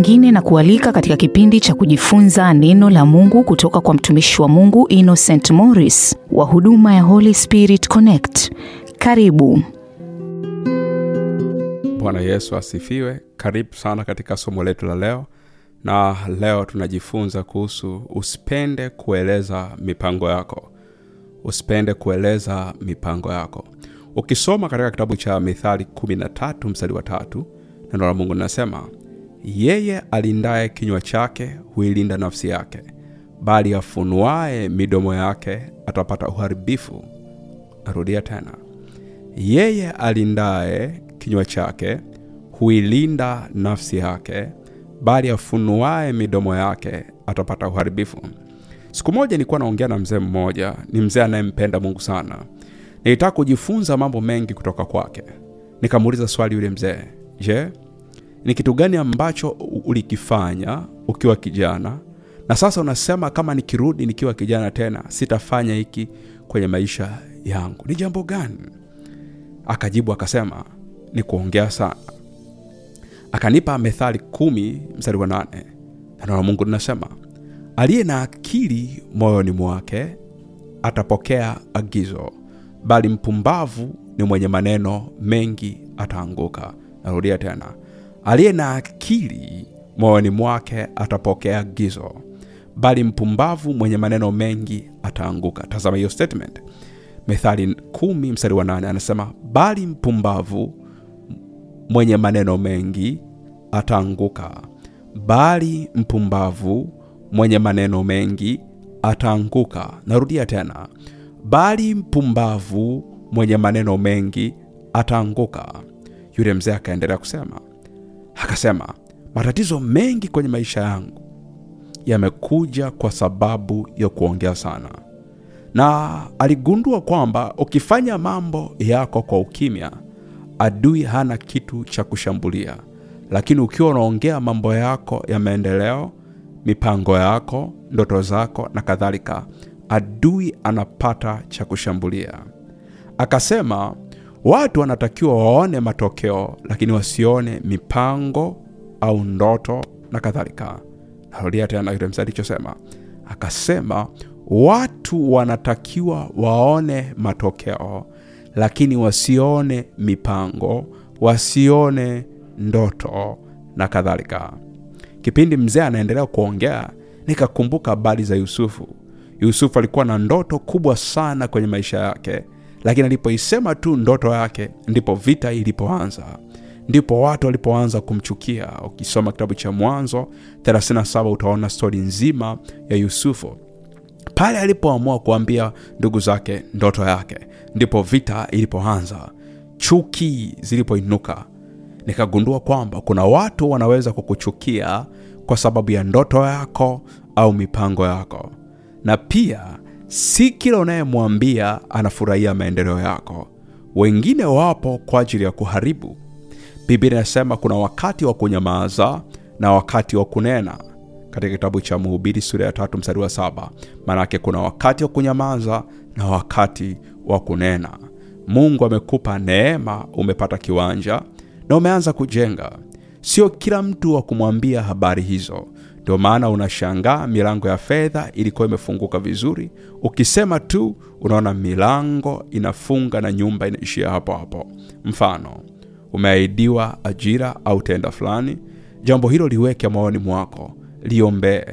nyingine na kualika katika kipindi cha kujifunza neno la Mungu kutoka kwa mtumishi wa Mungu Innocent Morris wa huduma ya Holy Spirit Connect. Karibu. Bwana Yesu asifiwe. Karibu sana katika somo letu la leo, na leo tunajifunza kuhusu usipende kueleza mipango yako. Usipende kueleza mipango yako. Ukisoma katika kitabu cha Mithali 13 mstari wa tatu, neno la Mungu linasema yeye alindaye kinywa chake huilinda nafsi yake, bali afunuaye midomo yake atapata uharibifu. Narudia tena, yeye alindaye kinywa chake huilinda nafsi yake, bali afunuaye midomo yake atapata uharibifu. Siku moja nilikuwa naongea na mzee mmoja, ni mzee anayempenda Mungu sana. Nilitaka kujifunza mambo mengi kutoka kwake. Nikamuuliza swali yule mzee, je, ni kitu gani ambacho ulikifanya ukiwa kijana na sasa unasema kama nikirudi nikiwa kijana tena sitafanya hiki kwenye maisha yangu? Ni jambo gani? Akajibu akasema ni kuongea sana. Akanipa Methali kumi mstari wa nane. Neno Mungu linasema aliye na akili moyoni mwake atapokea agizo, bali mpumbavu ni mwenye maneno mengi ataanguka. Narudia tena, aliye na akili moyoni mwake atapokea gizo, bali mpumbavu mwenye maneno mengi ataanguka. Tazama hiyo statement, Methali kumi mstari wa nane anasema, bali mpumbavu mwenye maneno mengi ataanguka, bali mpumbavu mwenye maneno mengi ataanguka. Narudia tena, bali mpumbavu mwenye maneno mengi ataanguka. Yule mzee akaendelea kusema, akasema matatizo mengi kwenye maisha yangu yamekuja kwa sababu ya kuongea sana, na aligundua kwamba ukifanya mambo yako kwa ukimya, adui hana kitu cha kushambulia, lakini ukiwa unaongea mambo yako ya maendeleo, mipango yako, ndoto zako na kadhalika, adui anapata cha kushambulia. Akasema watu wanatakiwa waone matokeo, lakini wasione mipango au ndoto na kadhalika. Narudia tena yule mzee alichosema, akasema watu wanatakiwa waone matokeo, lakini wasione mipango, wasione ndoto na kadhalika. Kipindi mzee anaendelea kuongea, nikakumbuka habari za Yusufu. Yusufu alikuwa na ndoto kubwa sana kwenye maisha yake, lakini alipoisema tu ndoto yake, ndipo vita ilipoanza ndipo watu walipoanza kumchukia. Ukisoma kitabu cha Mwanzo 37 utaona stori nzima ya Yusufu pale alipoamua kuambia ndugu zake ndoto yake, ndipo vita ilipoanza, chuki zilipoinuka. Nikagundua kwamba kuna watu wanaweza kukuchukia kwa sababu ya ndoto yako au mipango yako, na pia si kila unayemwambia anafurahia maendeleo yako. Wengine wapo kwa ajili ya kuharibu. Biblia inasema kuna wakati wa kunyamaza na wakati wa kunena, katika kitabu cha Mhubiri sura ya tatu mstari wa saba. Maanake kuna wakati wa kunyamaza na wakati wa kunena. Mungu amekupa neema, umepata kiwanja na umeanza kujenga. Sio kila mtu wa kumwambia habari hizo, ndio maana unashangaa milango ya fedha ilikuwa imefunguka vizuri, ukisema tu unaona milango inafunga na nyumba inaishia hapo hapo. Mfano, umeahidiwa ajira au tenda fulani, jambo hilo liweke moyoni mwako, liombee,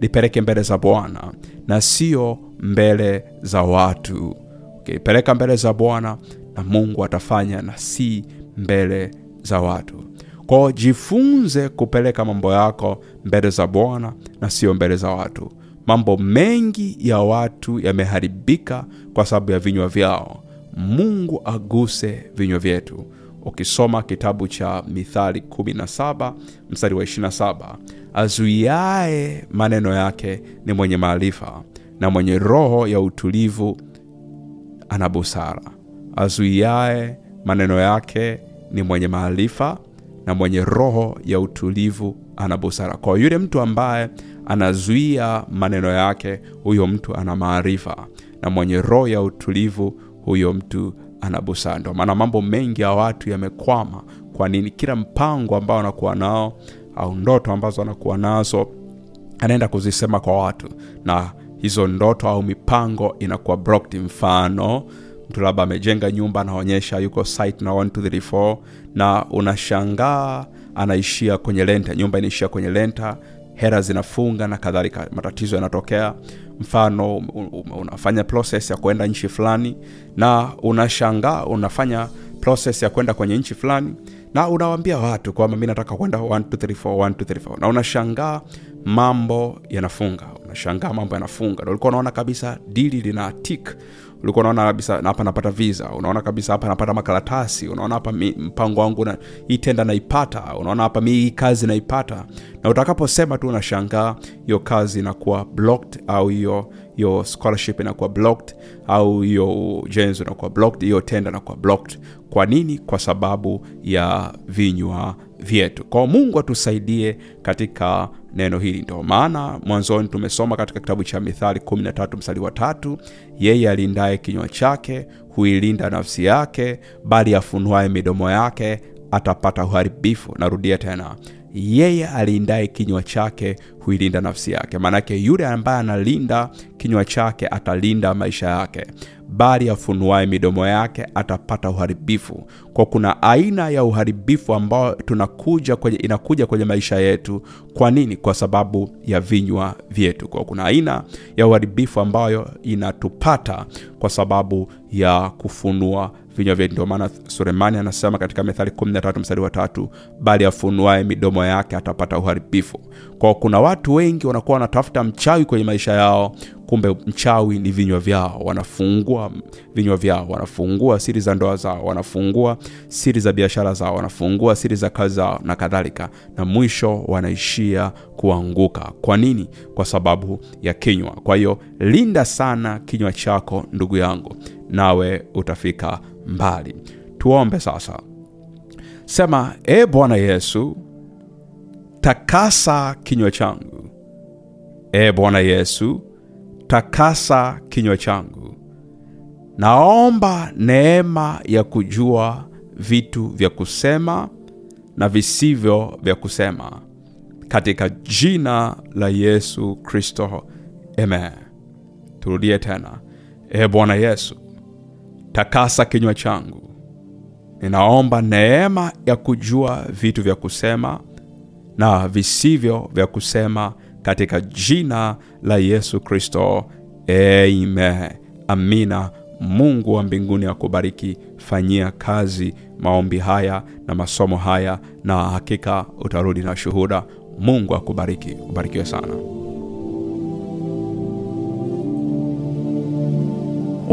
lipeleke mbele za Bwana na sio mbele za watu. Ukipeleka okay, mbele za Bwana na Mungu atafanya, na si mbele za watu. Kwao jifunze kupeleka mambo yako mbele za Bwana na sio mbele za watu. Mambo mengi ya watu yameharibika kwa sababu ya vinywa vyao. Mungu aguse vinywa vyetu. Ukisoma kitabu cha Mithali 17 mstari wa 27, azuiaye maneno yake ni mwenye maarifa, na mwenye roho ya utulivu ana busara. Azuiaye maneno yake ni mwenye maarifa, na mwenye roho ya utulivu ana busara. Kwa yule mtu ambaye anazuia maneno yake, huyo mtu ana maarifa, na mwenye roho ya utulivu, huyo mtu ana busara. Ndio maana mambo mengi ya watu yamekwama. Kwa nini? Kila mpango ambao anakuwa nao au ndoto ambazo anakuwa nazo anaenda kuzisema kwa watu na hizo ndoto au mipango inakuwa mfano mtu labda amejenga nyumba anaonyesha yuko site na 1 2 3 4 na unashangaa anaishia kwenye lenta. Nyumba inaishia kwenye lenta hera zinafunga na kadhalika matatizo yanatokea. Mfano um, um, unafanya process ya kwenda nchi fulani na unashangaa unafanya process ya kwenda kwenye nchi fulani na unawambia watu kwamba mi nataka kwenda 1 2 3 4 1 2 3 4 na unashangaa mambo yanafunga unashangaa mambo yanafunga. Na ulikuwa unaona kabisa dili lina tik ulikuwa unaona kabisa hapa napata visa. Unaona kabisa hapa napata makaratasi. Unaona hapa mpango wangu na hii tenda naipata. Unaona hapa mi hii kazi naipata. Na utakaposema tu unashangaa hiyo kazi inakuwa blocked au hiyo hiyo scholarship inakuwa blocked au hiyo ujenzi inakuwa blocked hiyo tenda inakuwa blocked. Kwa nini? Kwa sababu ya vinywa vyetu. Kwao mungu atusaidie katika neno hili ndio maana mwanzoni tumesoma katika kitabu cha mithali 13 mstari wa tatu yeye alindaye kinywa chake huilinda nafsi yake bali afunuaye midomo yake atapata uharibifu. Narudia tena yeye alindaye kinywa chake huilinda nafsi yake. Maanake yule ambaye analinda kinywa chake atalinda maisha yake bali afunuaye midomo yake atapata uharibifu. Kwa kuna aina ya uharibifu ambao tunakuja kwenye inakuja kwenye maisha yetu. Kwa nini? Kwa sababu ya vinywa vyetu. Kwa kuna aina ya uharibifu ambayo inatupata kwa sababu ya kufunua vinywa vyetu. Ndio maana sulemani anasema katika methali 13 mstari wa tatu bali afunuaye midomo yake atapata uharibifu. Kwao kuna watu wengi wanakuwa wanatafuta mchawi kwenye maisha yao kumbe mchawi ni vinywa vyao. Wanafungua vinywa vyao wanafungua siri za ndoa zao wanafungua siri za biashara zao wanafungua siri za kazi zao na kadhalika. Na mwisho wanaishia kuanguka. Kwa nini? Kwa sababu ya kinywa. Kwa hiyo linda sana kinywa chako ndugu yangu nawe utafika mbali. Tuombe sasa. Sema e bwana yesu takasa kinywa changu. E bwana yesu takasa kinywa changu. Naomba neema ya kujua vitu vya kusema na visivyo vya kusema. Katika jina la yesu kristo amen. Turudie tena. E bwana yesu takasa kinywa changu. Ninaomba neema ya kujua vitu vya kusema na visivyo vya kusema katika jina la yesu kristo. Amen. Amina. Mungu wa mbinguni akubariki. Fanyia kazi maombi haya na masomo haya na hakika utarudi na shuhuda. Mungu akubariki. Ubarikiwe sana